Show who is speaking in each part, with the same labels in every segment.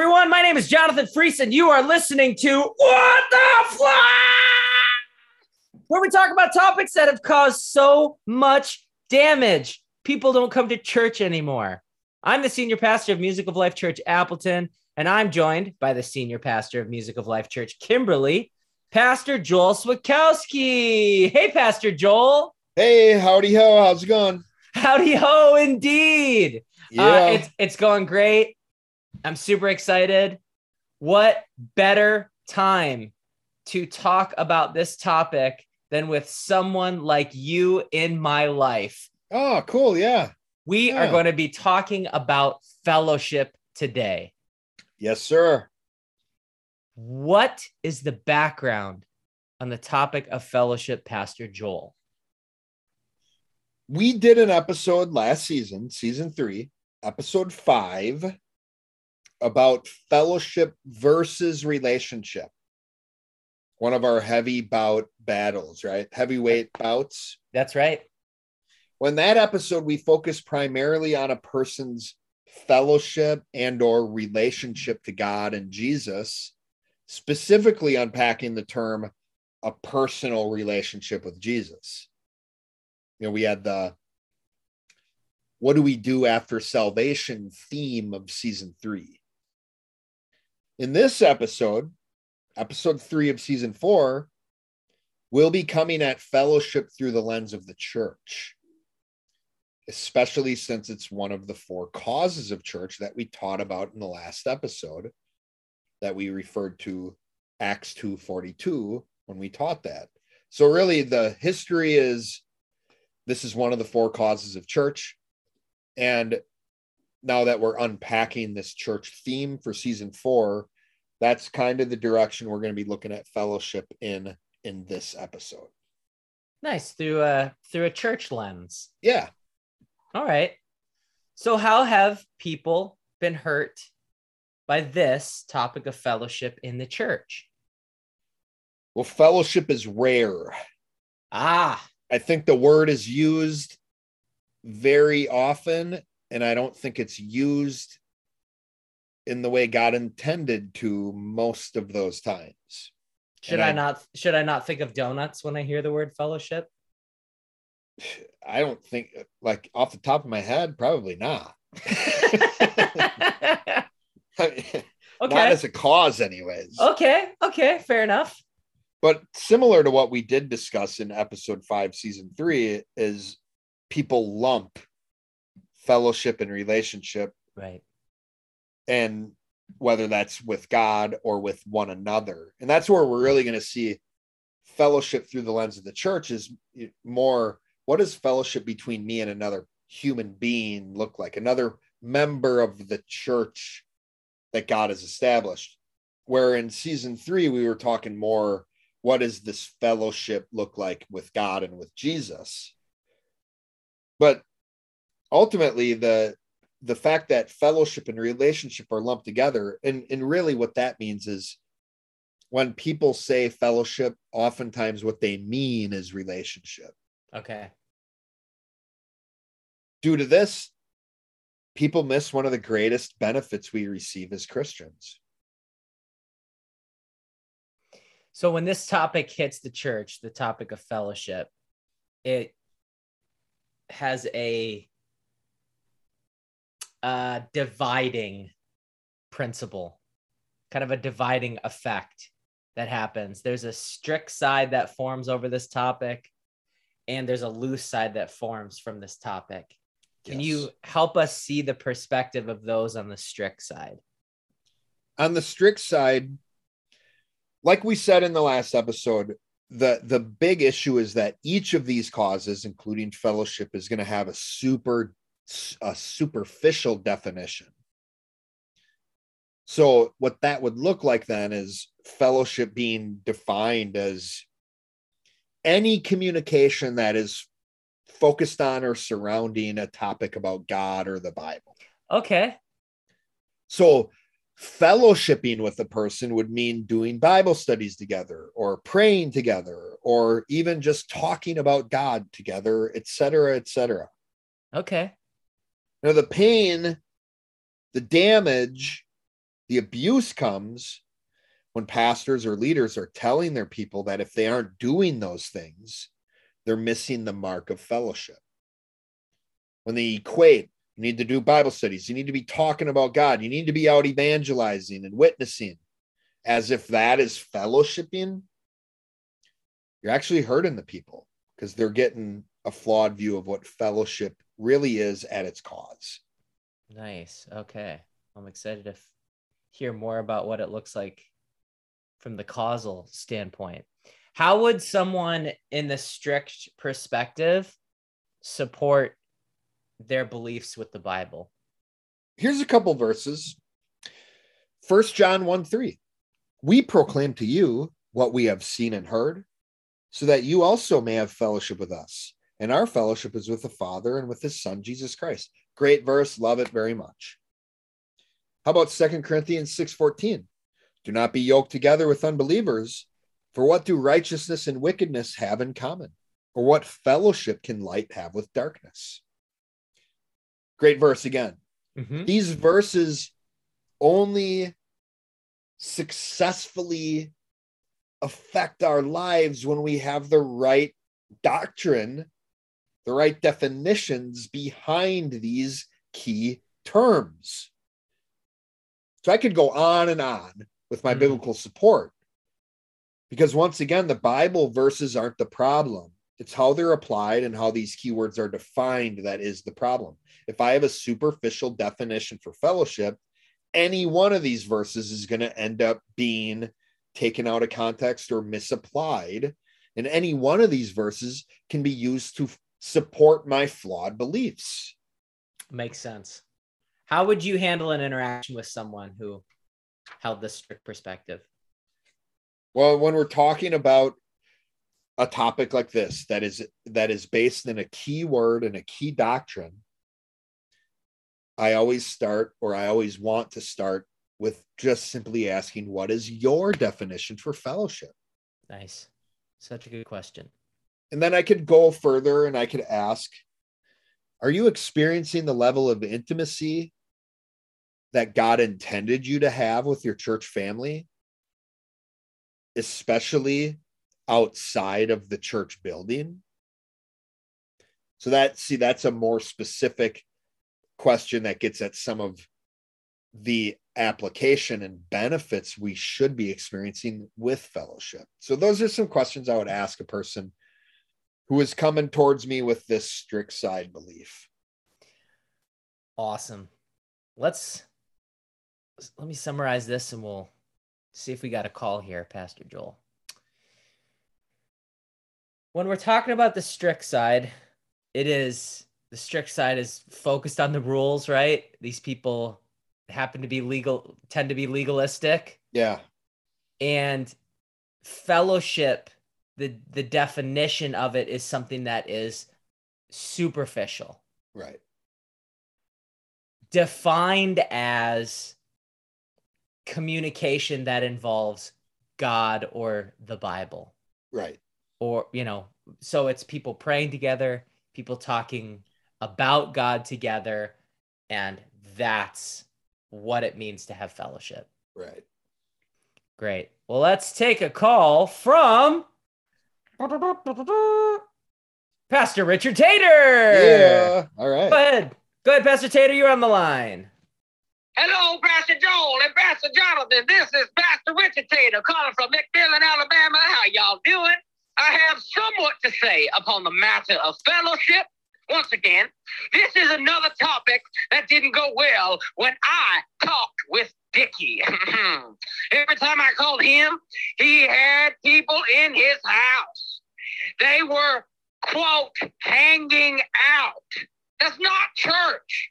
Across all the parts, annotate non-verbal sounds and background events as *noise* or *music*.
Speaker 1: everyone. My name is Jonathan Freese, and you are listening to What the Flock, where we talk about topics that have caused so much damage. People don't come to church anymore. I'm the senior pastor of Music of Life Church Appleton, and I'm joined by the senior pastor of Music of Life Church Kimberly, Pastor Joel Swakowski. Hey, Pastor Joel.
Speaker 2: Hey, howdy ho. How's it going?
Speaker 1: Howdy ho, indeed.
Speaker 2: Yeah.
Speaker 1: Uh, it's it's going great. I'm super excited. What better time to talk about this topic than with someone like you in my life?
Speaker 2: oh, cool. Yeah.
Speaker 1: We are going to be talking about fellowship today.
Speaker 2: Yes, sir.
Speaker 1: What is the background on the topic of fellowship, Pastor Joel?
Speaker 2: We did an episode last season, season three, episode five, about fellowship versus relationship. One of our heavy bout battles, right? Heavyweight bouts.
Speaker 1: That's right.
Speaker 2: When that episode, we focused primarily on a person's fellowship and or relationship to God and Jesus, specifically unpacking the term a personal relationship with Jesus. You know, we had the what do we do after salvation theme of season three. In this episode, episode three of season four, we'll be coming at fellowship through the lens of the church especially since it's one of the four causes of church that we taught about in the last episode that we referred to acts 242 when we taught that. So really the history is this is one of the four causes of church. And now that we're unpacking this church theme for season four that's kind of the direction we're going to be looking at fellowship in in this episode
Speaker 1: Nice through a through a church lens.
Speaker 2: yeah
Speaker 1: All right. So, how have people been hurt by this topic of fellowship in the church?
Speaker 2: well fellowship is rare
Speaker 1: Ah,
Speaker 2: I think the word is used very often, and I don't think it's used in the way God intended to most of those times.
Speaker 1: should I,
Speaker 2: I-
Speaker 1: not should I not think of donuts when I hear the word fellowship? *sighs*
Speaker 2: I don't think, like off the top of my head, probably not. *laughs*
Speaker 1: okay.
Speaker 2: Not as a cause, anyways.
Speaker 1: okay. Okay. Fair enough.
Speaker 2: But similar to what we did discuss in episode five, season three, is people lump fellowship and relationship
Speaker 1: Right.
Speaker 2: and whether that's with God or with one another. And that's where we're really going to see fellowship through the lens of the church is more what does fellowship between me and another human being look like? Another member of the church that God has established. Where in season three, we were talking more what does this fellowship look like with God and with Jesus? But ultimately, the the fact that fellowship and relationship are lumped together and, and really what that means is when people say fellowship oftentimes what they mean is relationship
Speaker 1: Okay.
Speaker 2: due to this people miss one of the greatest benefits we receive as christians
Speaker 1: So when this topic hits the church, the topic of fellowship, it has a uh, dividing principle, kind of a dividing effect that happens. There's a strict side that forms over this topic, and there's a loose side that forms from this topic. Can
Speaker 2: Yes.
Speaker 1: you help us see the perspective of those on the strict side?
Speaker 2: on the strict side like we said in the last episode the the big issue is that each of these causes including fellowship is going to have a super a superficial definition so what that would look like then is fellowship being defined as any communication that is focused on or surrounding a topic about god or the bible
Speaker 1: Okay.
Speaker 2: so fellowshipping with a person would mean doing Bible studies together or praying together or even just talking about God together, et cetera, et cetera.
Speaker 1: Okay.
Speaker 2: Now, the pain, the damage The abuse comes when pastors or leaders are telling their people that if they aren't doing those things, they're missing the mark of fellowship. When they equate, you need to do Bible studies, you need to be talking about God, you need to be out evangelizing and witnessing as if that is fellowshipping, you're actually hurting the people because they're getting a flawed view of what fellowship really is at its cause.
Speaker 1: Nice. Okay. I'm excited to f- hear more about what it looks like from the causal standpoint. How would someone in the strict perspective support their beliefs with the Bible?
Speaker 2: Here's a couple verses. First John 1 3. We proclaim to you what we have seen and heard, so that you also may have fellowship with us. And our fellowship is with the Father and with his Son, Jesus Christ. Great verse. Love it very much. How about Second Corinthians 6:14? Do not be yoked together with unbelievers. For what do righteousness and wickedness have in common? Or what fellowship can light have with darkness? Great verse again. Mm-hmm. These verses only successfully affect our lives when we have the right doctrine, the right definitions behind these key terms. So I could go on and on with my mm. biblical support because once again, the Bible verses aren't the problem. It's how they're applied and how these keywords are defined that is the problem. If I have a superficial definition for fellowship, any one of these verses is going to end up being taken out of context or misapplied. And any one of these verses can be used to support my flawed beliefs.
Speaker 1: Makes sense. How would you handle an interaction with someone who held this strict perspective?
Speaker 2: Well, when we're talking about a topic like this that is that is based in a key word and a key doctrine, I always start or I always want to start with just simply asking, what is your definition for fellowship?
Speaker 1: Nice. Such a good question.
Speaker 2: And then I could go further and I could ask, are you experiencing the level of intimacy that God intended you to have with your church family, especially outside of the church building? So that see that's a more specific question that gets at some of the application and benefits we should be experiencing with fellowship. So, those are some questions I would ask a person who is coming towards me with this strict side belief.
Speaker 1: Awesome. Let's let me summarize this and we'll see if we got a call here, Pastor Joel. When we're talking about the strict side, it is the strict side is focused on the rules, right? These people happen to be legal, tend to be legalistic.
Speaker 2: Yeah.
Speaker 1: And fellowship, the the definition of it is something that is superficial.
Speaker 2: Right.
Speaker 1: Defined as communication that involves God or the Bible.
Speaker 2: Right.
Speaker 1: Or, you know, so it's people praying together, people talking about God together, and that's what it means to have fellowship.
Speaker 2: Right.
Speaker 1: Great. Well, let's take a call from Pastor Richard Tater.
Speaker 2: Yeah. All right.
Speaker 1: Go ahead. Go ahead, Pastor Tater. You're on the line.
Speaker 3: Hello, Pastor Joel and Pastor Jonathan. This is Pastor Richard Tater calling from McMillan, Alabama. How y'all doing? I have somewhat to say upon the matter of fellowship once again, this is another topic that didn't go well when I talked with Dickie. *laughs* Every time I called him, he had people in his house. They were, quote, hanging out. That's not church.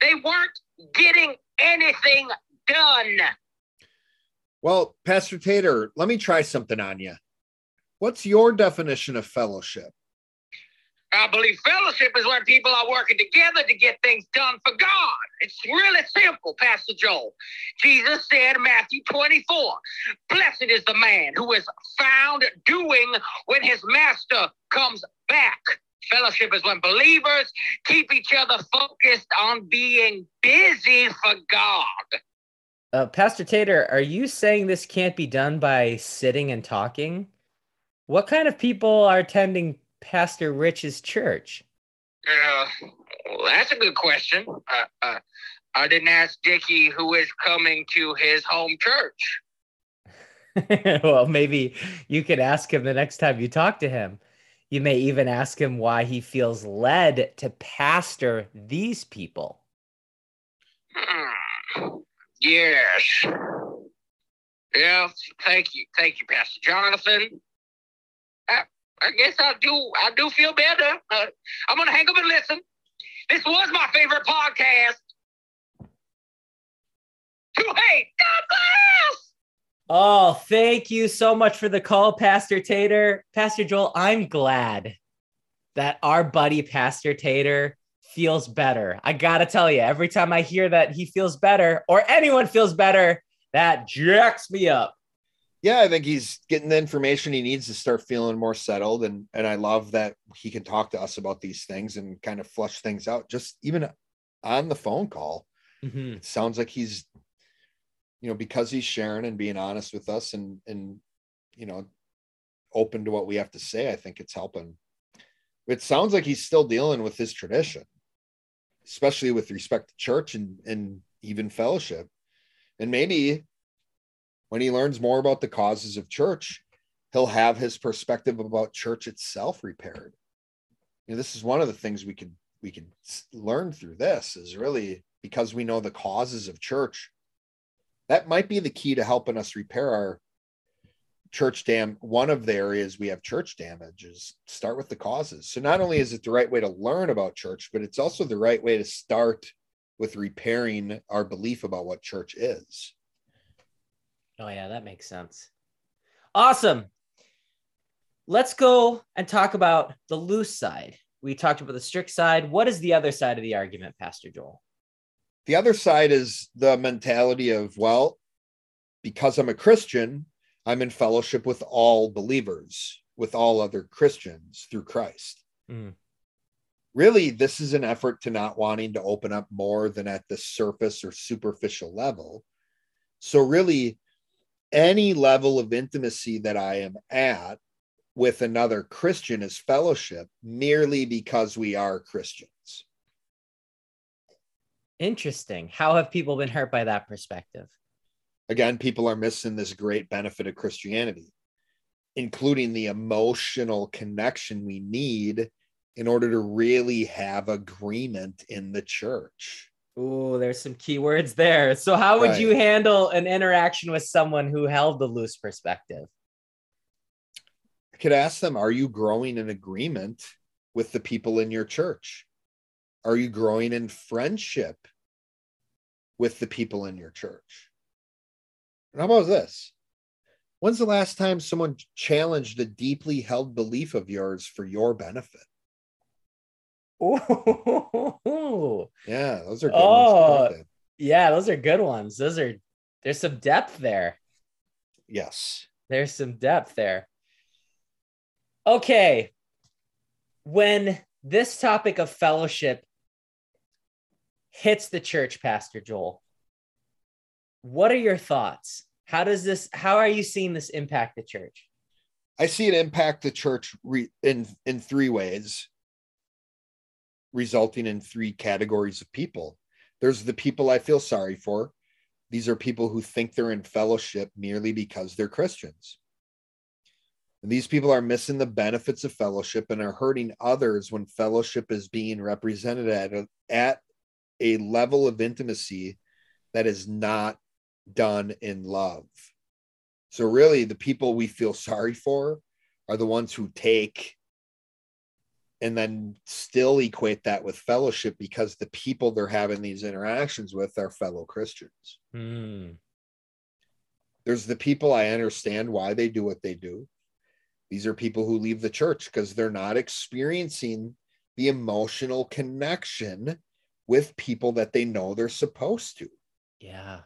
Speaker 3: They weren't getting anything done.
Speaker 2: Well, Pastor Tater, let me try something on you. What's your definition of fellowship?
Speaker 3: I believe fellowship is when people are working together to get things done for God. It's really simple, Pastor Joel. Jesus said Matthew 24, Blessed is the man who is found doing when his master comes back. Fellowship is when believers keep each other focused on being busy for God.
Speaker 1: Uh, Pastor Tater, are you saying this can't be done by sitting and talking? What kind of people are attending Pastor Rich's church?
Speaker 3: Uh, well, that's a good question. Uh, uh, I didn't ask Dickie who is coming to his home church. *laughs*
Speaker 1: well, maybe you could ask him the next time you talk to him. You may even ask him why he feels led to pastor these people.
Speaker 3: Hmm. Yes. Yeah. Thank you. Thank you, Pastor Jonathan. I, I guess I do. I do feel better. Uh, I'm gonna hang up and listen. This was my favorite podcast. To hate, God bless.
Speaker 1: Oh, thank you so much for the call, Pastor Tater. Pastor Joel, I'm glad that our buddy Pastor Tater feels better. I gotta tell you, every time I hear that he feels better or anyone feels better, that jacks me up.
Speaker 2: Yeah, I think he's getting the information he needs to start feeling more settled. And and I love that he can talk to us about these things and kind of flush things out, just even on the phone call.
Speaker 1: Mhm.
Speaker 2: It sounds like he's, you know, because he's sharing and being honest with us and and you know, open to what we have to say. I think it's helping. It sounds like he's still dealing with his tradition, especially with respect to church and and even fellowship. And maybe when he learns more about the causes of church, he'll have his perspective about church itself repaired. You know, this is one of the things we could we could learn through this is really because we know the causes of church. That might be the key to helping us repair our church dam. One of the areas we have church damage is start with the causes. So not only is it the right way to learn about church, but it's also the right way to start with repairing our belief about what church is.
Speaker 1: Oh, yeah, that makes sense. Awesome. Let's go and talk about the loose side. We talked about the strict side. What is the other side of the argument, Pastor Joel?
Speaker 2: the other side is the mentality of well because i'm a christian i'm in fellowship with all believers with all other christians through christ
Speaker 1: Mm.
Speaker 2: really this is an effort to not wanting to open up more than at the surface or superficial level so really any level of intimacy that i am at with another christian is fellowship merely because we are christians
Speaker 1: Interesting. How have people been hurt by that perspective?
Speaker 2: again, people are missing this great benefit of Christianity, including the emotional connection we need in order to really have agreement in the church.
Speaker 1: Ooh, there's some keywords there. So, how would
Speaker 2: Right.
Speaker 1: you handle an interaction with someone who held the loose perspective?
Speaker 2: I could ask them, are you growing in agreement with the people in your church? Are you growing in friendship with the people in your church? And how about this? When's the last time someone challenged a deeply held belief of yours for your benefit?
Speaker 1: Ooh, *laughs*
Speaker 2: Yeah, those are good
Speaker 1: Oh.
Speaker 2: ones. I like that.
Speaker 1: yeah, those are good ones. Those are, there's some depth there.
Speaker 2: Yes.
Speaker 1: There's some depth there. Okay. When this topic of fellowship hits the church, Pastor Joel, what are your thoughts? How does this, how are you seeing this impact the church?
Speaker 2: I see it impact the church re- in in three ways, resulting in three categories of people. There's the people I feel sorry for. These are people who think they're in fellowship merely because they're Christians. And these people are missing the benefits of fellowship and are hurting others when fellowship is being represented at a, at a level of intimacy that is not done in love. So, really, the people we feel sorry for are the ones who take and then still equate that with fellowship because the people they're having these interactions with are fellow Christians.
Speaker 1: Hmm.
Speaker 2: There's the people I understand why they do what they do. These are people who leave the church because they're not experiencing the emotional connection with people that they know they're supposed to.
Speaker 1: Yeah.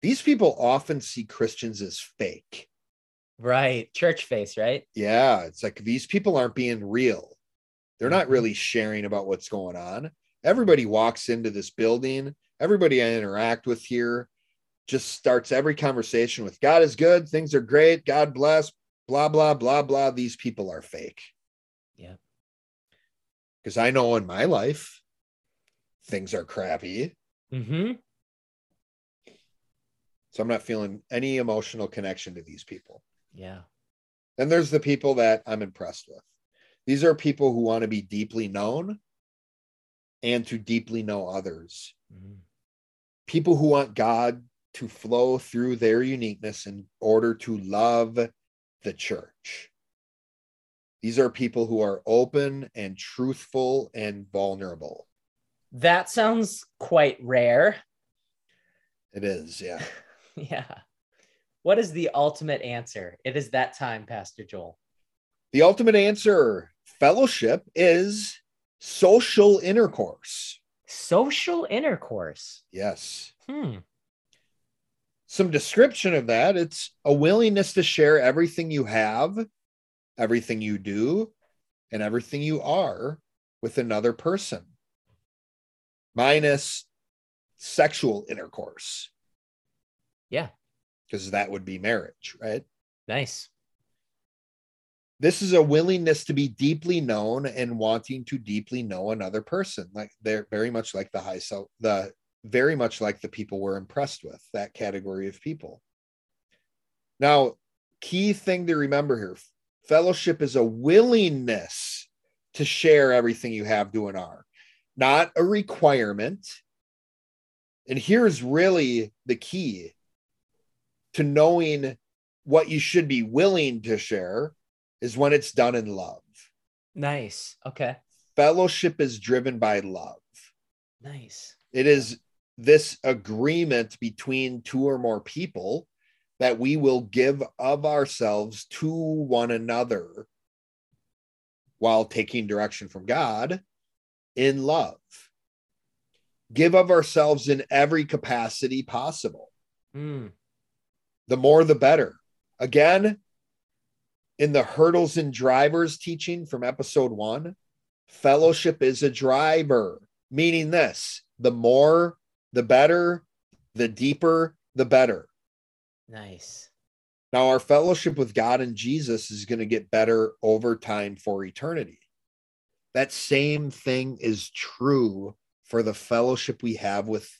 Speaker 2: These people often see Christians as fake.
Speaker 1: Right. Church face, right?
Speaker 2: Yeah, it's like these people aren't being real. They're not
Speaker 1: Mhm.
Speaker 2: really sharing about what's going on. Everybody walks into this building, everybody I interact with here, just starts every conversation with God is good, things are great, God bless, blah, blah, blah, blah. These people are fake.
Speaker 1: Yeah.
Speaker 2: Because I know in my life, things are crappy.
Speaker 1: Mm-hmm.
Speaker 2: So I'm not feeling any emotional connection to these people.
Speaker 1: Yeah.
Speaker 2: Then there's the people that I'm impressed with. These are people who want to be deeply known and to deeply know others.
Speaker 1: Mhm.
Speaker 2: People who want God to flow through their uniqueness in order to love the church. These are people who are open and truthful and vulnerable.
Speaker 1: That sounds quite rare.
Speaker 2: It is, yeah. *laughs*
Speaker 1: yeah. What is the ultimate answer? It is that time, Pastor Joel.
Speaker 2: The ultimate answer fellowship is social intercourse.
Speaker 1: Social intercourse.
Speaker 2: Yes.
Speaker 1: Hmm.
Speaker 2: Some description of that it's a willingness to share everything you have, everything you do, and everything you are with another person, minus sexual intercourse,
Speaker 1: Yeah.
Speaker 2: Because that would be marriage, right?
Speaker 1: Nice.
Speaker 2: this is a willingness to be deeply known and wanting to deeply know another person like they're very much like the high self the very much like the people we're impressed with that category of people now key thing to remember here fellowship is a willingness to share everything you have to an r not a requirement and here's really the key to knowing what you should be willing to share is when it's done in love.
Speaker 1: Nice. Okay.
Speaker 2: Fellowship is driven by love.
Speaker 1: Nice.
Speaker 2: It is this agreement between two or more people that we will give of ourselves to one another while taking direction from God in love. Give of ourselves in every capacity possible.
Speaker 1: Hmm.
Speaker 2: The more, the better. Again, in the hurdles and drivers teaching from episode one, fellowship is a driver, meaning this the more, the better, the deeper, the better.
Speaker 1: Nice.
Speaker 2: Now, our fellowship with God and Jesus is going to get better over time for eternity. That same thing is true for the fellowship we have with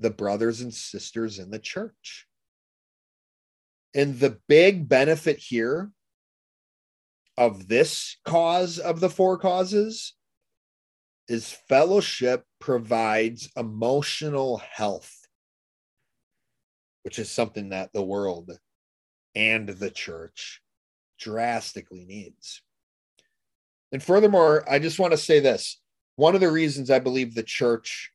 Speaker 2: the brothers and sisters in the church. And the big benefit here of this cause of the four causes is fellowship provides emotional health, which is something that the world and the church drastically needs. And furthermore, I just want to say this one of the reasons I believe the church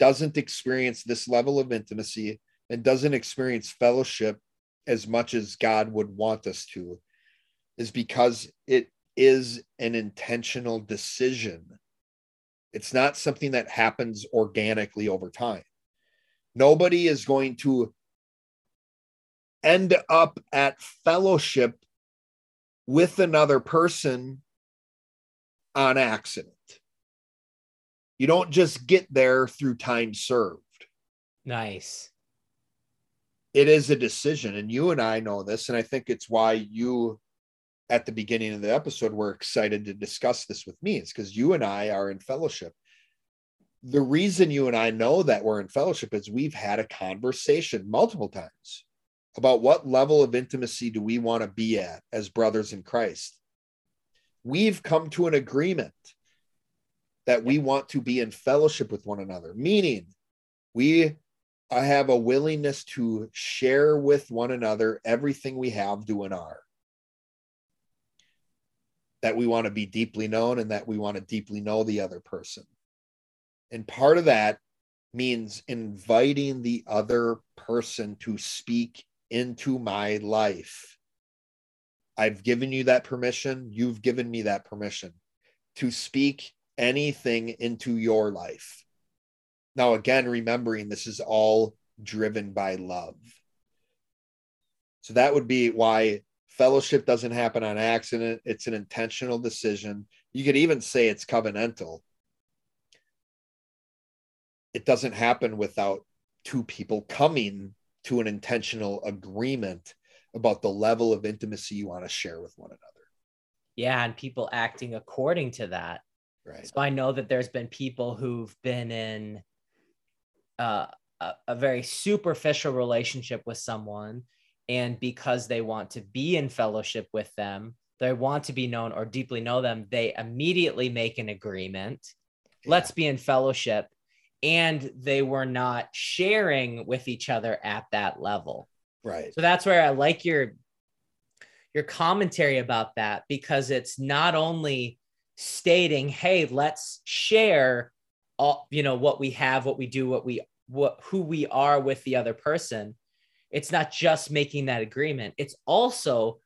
Speaker 2: doesn't experience this level of intimacy and doesn't experience fellowship as much as God would want us to is because it is an intentional decision. It's not something that happens organically over time. Nobody is going to end up at fellowship with another person on accident. You don't just get there through time served.
Speaker 1: Nice.
Speaker 2: It is a decision. And you and I know this. And I think it's why you, at the beginning of the episode, were excited to discuss this with me. It's because you and I are in fellowship. The reason you and I know that we're in fellowship is we've had a conversation multiple times about what level of intimacy do we want to be at as brothers in Christ. We've come to an agreement that we want to be in fellowship with one another, meaning we have a willingness to share with one another everything we have, do, and are. That we want to be deeply known and that we want to deeply know the other person. And part of that means inviting the other person to speak into my life. I've given you that permission. You've given me that permission to speak anything into your life. Now, again, remembering this is all driven by love. So that would be why fellowship doesn't happen on accident. It's an intentional decision. You could even say it's covenantal. It doesn't happen without two people coming to an intentional agreement about the level of intimacy you want to share with one another.
Speaker 1: Yeah, and people acting according to that.
Speaker 2: Right.
Speaker 1: So I know that there's been people who've been in uh, a, a very superficial relationship with someone, and because they want to be in fellowship with them, they want to be known or deeply know them, they immediately make an agreement.
Speaker 2: Yeah.
Speaker 1: Let's be in fellowship. And they were not sharing with each other at that level.
Speaker 2: Right.
Speaker 1: So that's where I like your your commentary about that because it's not only stating, "Hey, let's share all, you know, what we have, what we do, what we what who we are with the other person." It's not just making that agreement. It's also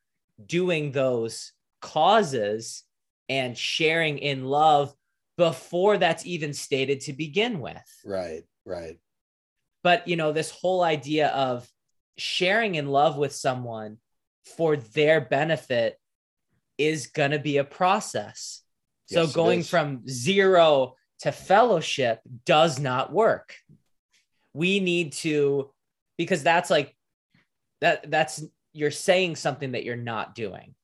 Speaker 1: doing those causes and sharing in love before that's even stated to begin with.
Speaker 2: Right. Right.
Speaker 1: But, you know, this whole idea of sharing in love with someone for their benefit is going to be a process. So
Speaker 2: Yes, it
Speaker 1: going from zero to fellowship does not work. We need to because that's like that that's you're saying something that you're not doing.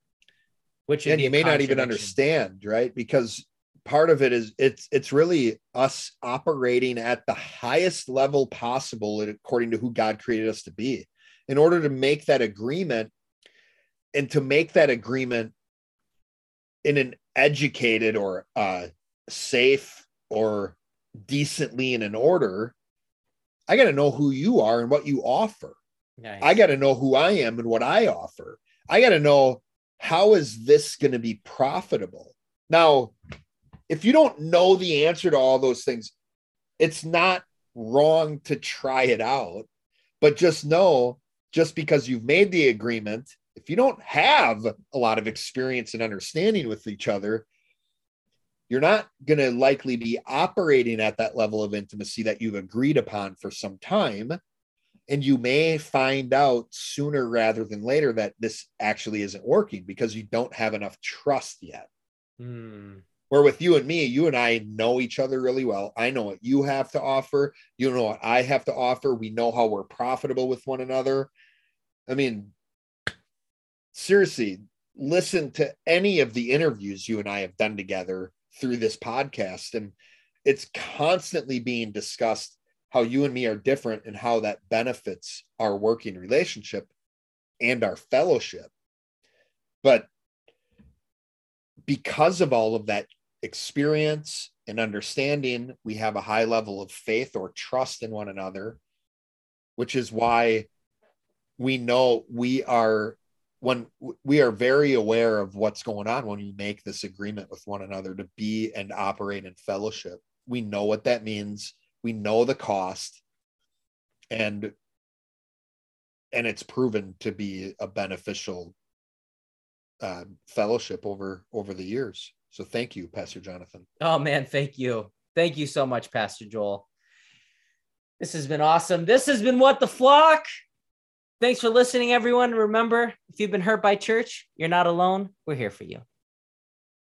Speaker 1: Which
Speaker 2: and you may not even understand right because part of it is it's it's really us operating at the highest level possible according to who god created us to be in order to make that agreement and to make that agreement in an educated or uh safe or decently in an order i got to know who you are and what you offer
Speaker 1: Nice.
Speaker 2: I got to know who I am and what I offer. I got to know how is this going to be profitable. Now, if you don't know the answer to all those things, it's not wrong to try it out, but just know just because you've made the agreement, if you don't have a lot of experience and understanding with each other, you're not going to likely be operating at that level of intimacy that you've agreed upon for some time and you may find out sooner rather than later that this actually isn't working because you don't have enough trust yet.
Speaker 1: Hmm.
Speaker 2: Where with you and me, you and I know each other really well. I know what you have to offer. You know what I have to offer. We know how we're profitable with one another. I mean, seriously, listen to any of the interviews you and I have done together through this podcast, and it's constantly being discussed how you and me are different and how that benefits our working relationship and our fellowship. But because of all of that experience and understanding, we have a high level of faith or trust in one another, which is why we know we are when we are very aware of what's going on when we make this agreement with one another to be and operate in fellowship. We know what that means we know the cost and and it's proven to be a beneficial uh, fellowship over over the years so thank you pastor jonathan
Speaker 1: Oh man, thank you. Thank you so much, Pastor Joel. This has been awesome. This has been What the Flock. Thanks for listening, everyone. Remember, if you've been hurt by church, you're not alone. We're here for you.